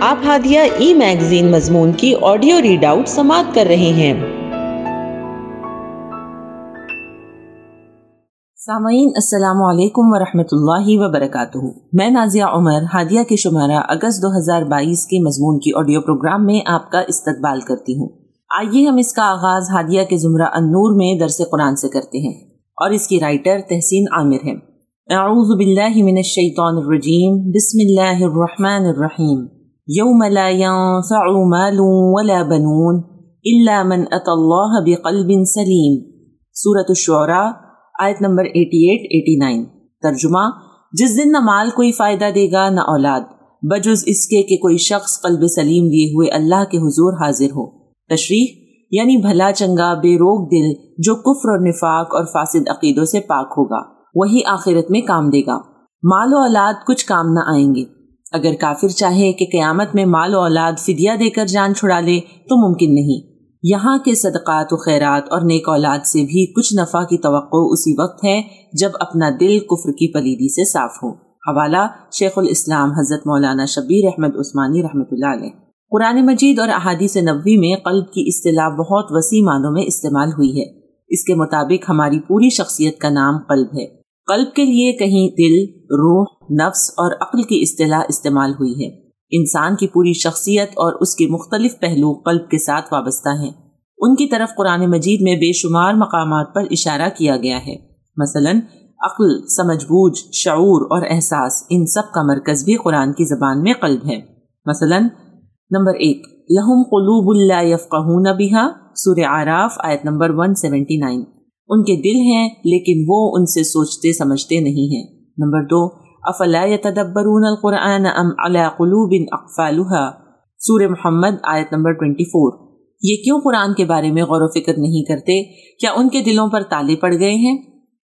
آپ ہادیہ ای میگزین مضمون کی آڈیو ریڈ آؤٹ سماعت کر رہے ہیں۔ سامعین، السلام علیکم ورحمۃ اللہ وبرکاتہ۔ میں نازیہ عمر، ہادیہ کے شمارہ اگست دو ہزار بائیس کے مضمون کی آڈیو پروگرام میں آپ کا استقبال کرتی ہوں۔ آئیے ہم اس کا آغاز ہادیہ کے زمرہ النور میں درس قرآن سے کرتے ہیں۔ اور اس کی رائٹر تحسین عامر ہے اعوذ باللہ من الشیطان الرجیم، بسم اللہ الرحمن الرحیم۔ یوم لا ينفع مال ولا بنون الا من اتى الله بقلب سلیم سورة الشعراء، آیت نمبر 88-89 ترجمہ، جس دن نہ مال کوئی فائدہ دے گا، نہ اولاد، بجز اس کے کہ کوئی شخص قلب سلیم لیے ہوئے اللہ کے حضور حاضر ہو. تشریح یعنی بھلا چنگا، بے روک دل، جو کفر اور نفاق اور فاسد عقیدوں سے پاک ہوگا، وہی آخرت میں کام دے گا. مال و اولاد کچھ کام نہ آئیں گے۔ اگر کافر چاہے کہ قیامت میں مال و اولاد فدیہ دے کر جان چھڑا لے، تو ممکن نہیں۔ یہاں کے صدقات و خیرات اور نیک اولاد سے بھی کچھ نفع کی توقع اسی وقت ہے جب اپنا دل کفر کی پلیدی سے صاف ہو۔ حوالہ، شیخ الاسلام حضرت مولانا شبیر احمد عثمانی رحمۃ اللہ علیہ۔ قرآن مجید اور احادیث نبوی میں قلب کی اصطلاح بہت وسیع معنوں میں استعمال ہوئی ہے۔ اس کے مطابق ہماری پوری شخصیت کا نام قلب ہے۔ قلب کے لیے کہیں دل، روح، نفس اور عقل کی اصطلاح استعمال ہوئی ہے۔ انسان کی پوری شخصیت اور اس کے مختلف پہلو قلب کے ساتھ وابستہ ہیں۔ ان کی طرف قرآن مجید میں بے شمار مقامات پر اشارہ کیا گیا ہے۔ مثلا، عقل، سمجھ بوجھ، شعور اور احساس، ان سب کا مرکز بھی قرآن کی زبان میں قلب ہے۔ مثلا، نمبر ایک، لہم قلوب اللہ یفقہون بہا، سورہ عراف آیت نمبر 179 ان کے دل ہیں، لیکن وہ ان سے سوچتے، سمجھتے نہیں ہیں۔ نمبر دو، افلا يتدبرون القرآن ام على قلوب اقفالها؟ سور محمد، آیت نمبر 24 یہ کیوں قرآن کے بارے میں غور و فکر نہیں کرتے؟ کیا ان کے دلوں پر تالے پڑ گئے ہیں؟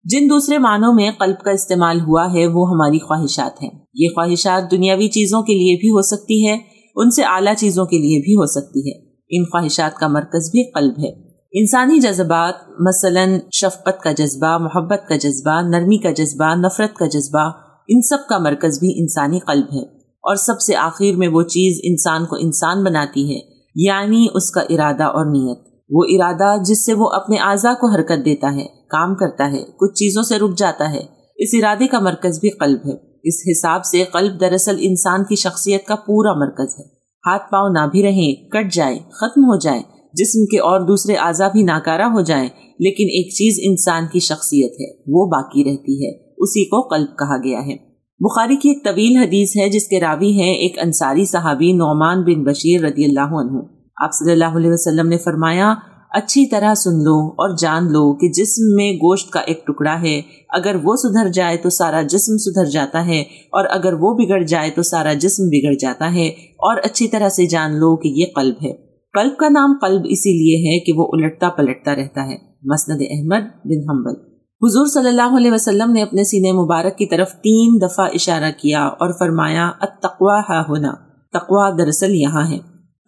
جن دوسرے معنوں میں قلب کا استعمال ہوا ہے، وہ ہماری خواہشات ہیں۔ یہ خواہشات دنیاوی چیزوں کے لیے بھی ہو سکتی ہے، ان سے اعلیٰ چیزوں کے لیے بھی ہو سکتی ہے۔ ان خواہشات کا مرکز بھی قلب ہے۔ انسانی جذبات، مثلا شفقت کا جذبہ، محبت کا جذبہ، نرمی کا جذبہ، نفرت کا جذبہ، ان سب کا مرکز بھی انسانی قلب ہے۔ اور سب سے آخر میں وہ چیز انسان کو انسان بناتی ہے یعنی اس کا ارادہ اور نیت۔ وہ ارادہ جس سے وہ اپنے اعضاء کو حرکت دیتا ہے، کام کرتا ہے، کچھ چیزوں سے رک جاتا ہے۔ اس ارادے کا مرکز بھی قلب ہے۔ اس حساب سے قلب دراصل انسان کی شخصیت کا پورا مرکز ہے۔ ہاتھ پاؤں نہ بھی رہیں، کٹ جائے ختم ہو جائے جسم کے اور دوسرے اعضا بھی ناکارہ ہو جائیں، لیکن ایک چیز انسان کی شخصیت ہے، وہ باقی رہتی ہے، اسی کو قلب کہا گیا ہے۔ بخاری کی ایک طویل حدیث ہے، جس کے راوی ہیں ایک انصاری صحابی نعمان بن بشیر رضی اللہ عنہ۔ آپ صلی اللہ علیہ وسلم نے فرمایا، اچھی طرح سن لو اور جان لو کہ جسم میں گوشت کا ایک ٹکڑا ہے۔ اگر وہ سدھر جائے تو سارا جسم سدھر جاتا ہے، اور اگر وہ بگڑ جائے تو سارا جسم بگڑ جاتا ہے۔ اور اچھی طرح سے جان لو کہ یہ قلب ہے۔ قلب کا نام قلب اسی لیے ہے کہ وہ الٹتا پلٹتا رہتا ہے۔ مسند احمد بن حنبل۔ حضور صلی اللہ علیہ وسلم نے اپنے سینے مبارک کی طرف تین دفعہ اشارہ کیا اور فرمایا اتقوا ہا ہونا تقوا دراصل یہاں ہے۔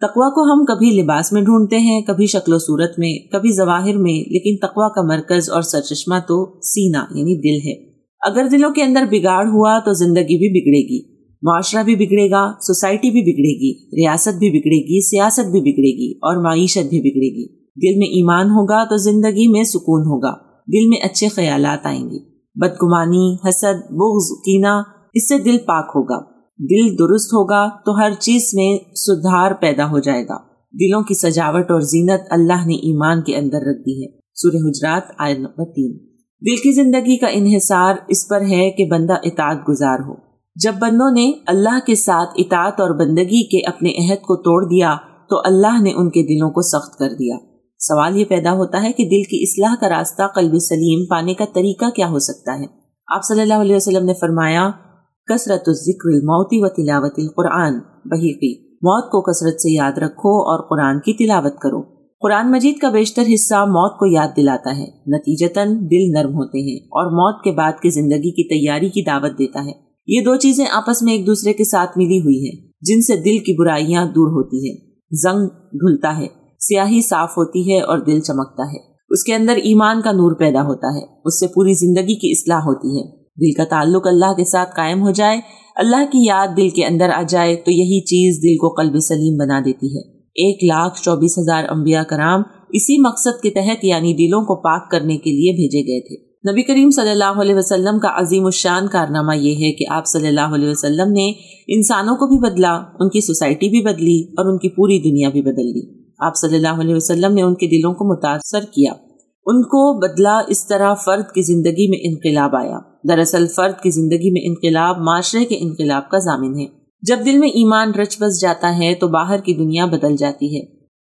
تقوا کو ہم کبھی لباس میں ڈھونڈتے ہیں، کبھی شکل و صورت میں، کبھی ظواہر میں، لیکن تقوا کا مرکز اور سرچشمہ تو سینہ یعنی دل ہے۔ اگر دلوں کے اندر بگاڑ ہوا تو زندگی بھی بگڑے گی۔ معاشرہ بھی بگڑے گا، سوسائٹی بھی بگڑے گی، ریاست بھی بگڑے گی، سیاست بھی بگڑے گی اور معیشت بھی بگڑے گی۔ دل میں ایمان ہوگا تو زندگی میں سکون ہوگا۔ دل میں اچھے خیالات آئیں گے۔ بدگمانی، حسد، بغض کینا اس سے دل پاک ہوگا۔ دل درست ہوگا تو ہر چیز میں سدھار پیدا ہو جائے گا۔ دلوں کی سجاوٹ اور زینت اللہ نے ایمان کے اندر رکھ دی ہے۔ سورہ حجرات، آیت نمبر تین۔ دل کی زندگی کا انحصار اس پر ہے کہ بندہ اطاعت گزار ہو۔ جب بندوں نے اللہ کے ساتھ اطاعت اور بندگی کے اپنے عہد کو توڑ دیا، تو اللہ نے ان کے دلوں کو سخت کر دیا۔ سوال یہ پیدا ہوتا ہے کہ دل کی اصلاح کا راستہ قلب سلیم پانے کا طریقہ کیا ہو سکتا ہے؟ آپ صلی اللہ علیہ وسلم نے فرمایا، کثرت الذکر الموتی و تلاوت القرآن۔ بحیقی موت کو کثرت سے یاد رکھو اور قرآن کی تلاوت کرو۔ قرآن مجید کا بیشتر حصہ موت کو یاد دلاتا ہے۔ نتیجتاً دل نرم ہوتے ہیں اور موت کے بعد کی زندگی کی تیاری کی دعوت دیتا ہے۔ یہ دو چیزیں آپس میں ایک دوسرے کے ساتھ ملی ہوئی ہیں، جن سے دل کی برائیاں دور ہوتی ہیں۔ زنگ دھلتا ہے، سیاہی صاف ہوتی ہے اور دل چمکتا ہے۔ اس کے اندر ایمان کا نور پیدا ہوتا ہے، اس سے پوری زندگی کی اصلاح ہوتی ہے۔ دل کا تعلق اللہ کے ساتھ قائم ہو جائے، اللہ کی یاد دل کے اندر آ جائے تو یہی چیز دل کو قلب سلیم بنا دیتی ہے۔ ایک لاکھ چوبیس ہزار انبیاء کرام اسی مقصد کے تحت یعنی دلوں کو پاک کرنے کے لیے بھیجے گئے تھے۔ نبی کریم صلی اللہ علیہ وسلم کا عظیم الشان کارنامہ یہ ہے کہ آپ صلی اللہ علیہ وسلم نے انسانوں کو بھی بدلا، ان کی سوسائٹی بھی بدلی اور ان کی پوری دنیا بھی بدل دی۔ آپ صلی اللہ علیہ وسلم نے ان کے دلوں کو متاثر کیا۔ ان کو بدلا اس طرح فرد کی زندگی میں انقلاب آیا۔ دراصل فرد کی زندگی میں انقلاب معاشرے کے انقلاب کا ضامن ہے۔ جب دل میں ایمان رچ بس جاتا ہے تو باہر کی دنیا بدل جاتی ہے۔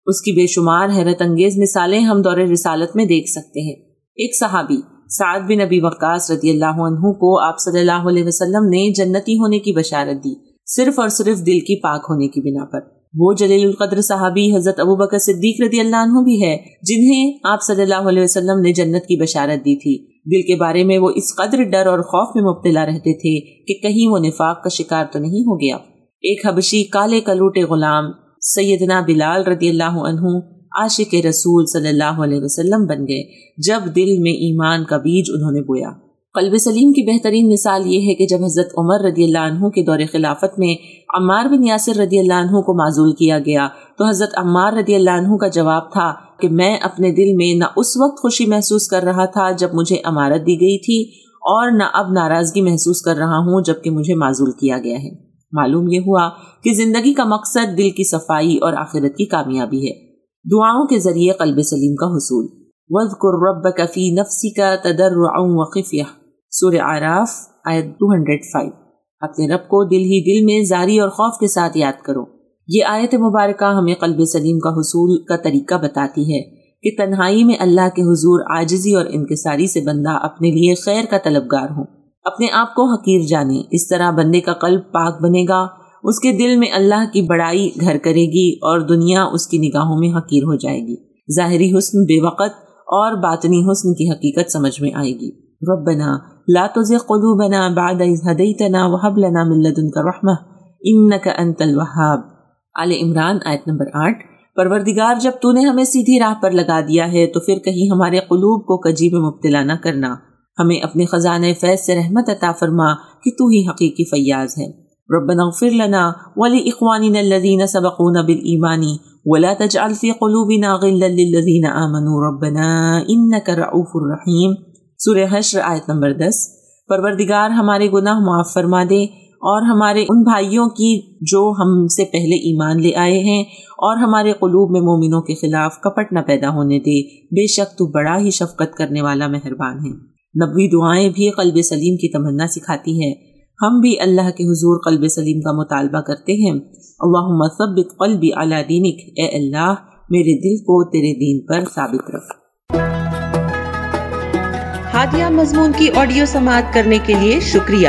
اس کی بے شمار حیرت انگیز مثالیں ہم دور رسالت میں دیکھ سکتے ہیں۔ ایک صحابی سعد بن نبی وقاص رضی اللہ عنہ کو آپ صلی اللہ علیہ وسلم نے جنتی ہونے کی بشارت دی، صرف اور صرف دل کی پاک ہونے کی بنا پر۔ وہ جلیل القدر صحابی حضرت ابو بکر صدیق رضی اللہ عنہ بھی ہے، جنہیں آپ صلی اللہ علیہ وسلم نے جنت کی بشارت دی تھی۔ دل کے بارے میں وہ اس قدر ڈر اور خوف میں مبتلا رہتے تھے کہ کہیں وہ نفاق کا شکار تو نہیں ہو گیا۔ ایک حبشی کالے کلوٹے غلام سیدنا بلال رضی اللہ عنہ عاشق رسول صلی اللہ علیہ وسلم بن گئے۔ جب دل میں ایمان کا بیج انہوں نے بویا۔ قلب سلیم کی بہترین مثال یہ ہے کہ جب حضرت عمر رضی اللہ عنہ کے دور خلافت میں عمار بن یاسر رضی اللہ عنہ کو معذول کیا گیا تو حضرت عمار رضی اللہ عنہ کا جواب تھا کہ میں اپنے دل میں نہ اس وقت خوشی محسوس کر رہا تھا جب مجھے امارت دی گئی تھی اور نہ اب ناراضگی محسوس کر رہا ہوں جبکہ مجھے معذول کیا گیا ہے۔ معلوم یہ ہوا کہ زندگی کا مقصد دل کی صفائی اور آخرت کی کامیابی ہے۔ دعاؤں کے ذریعے قلب سلیم کا حصول۔ وَذْكُرْ رَبَّكَ فِي نَفْسِكَ تَدَرُّعًا وَخِفْيَةً سورہ آراف آیت 205 اپنے رب کو دل ہی دل میں زاری اور خوف کے ساتھ یاد کرو۔ یہ آیت مبارکہ ہمیں قلب سلیم کا حصول کا طریقہ بتاتی ہے کہ تنہائی میں اللہ کے حضور عاجزی اور انکساری سے بندہ اپنے لیے خیر کا طلبگار ہوں۔ اپنے آپ کو حقیر جانے، اس طرح بندے کا قلب پاک بنے گا اس کے دل میں اللہ کی بڑائی گھر کرے گی اور دنیا اس کی نگاہوں میں حقیر ہو جائے گی۔ ظاہری حسن بے وقت اور باطنی حسن کی حقیقت سمجھ میں آئے گی۔ ربنا لا تزغ قلوبنا بعد إذ هديتنا وهب لنا من لدنك رحمة، إنك أنت الوهاب۔ آل عمران آیت نمبر آٹھ۔ پروردگار، جب تو نے ہمیں سیدھی راہ پر لگا دیا ہے، تو پھر کہیں ہمارے قلوب کو کجی میں مبتلا نہ کرنا۔ ہمیں اپنے خزانے فیض سے رحمت عطا فرما کہ تو ہی حقیقی فیاض ہے۔ ربنا اغفر لنا ولإخواننا الذين سبقونا بالإيمان ولا تجعل في قلوبنا غلا للذين آمنوا. ربنا إنك رعوف رحيم. سورہ حشر آیت نمبر دس. پروردگار ہمارے گناہ معاف فرما دے اور ہمارے ان بھائیوں کی جو ہم سے پہلے ایمان لے آئے ہیں اور ہمارے قلوب میں مومنوں کے خلاف کپٹ نہ پیدا ہونے دے. بے شک تو بڑا ہی شفقت کرنے والا مہربان ہے. نبوی دعائیں بھی قلب سلیم کی تمنا سکھاتی ہے. ہم بھی اللہ کے حضور قلب سلیم کا مطالبہ کرتے ہیں۔ اللہم ثبت قلبی علی دینک۔ اے اللہ، میرے دل کو تیرے دین پر ثابت رکھ۔ ہادیہ مضمون کی آڈیو سماعت کرنے کے لیے شکریہ۔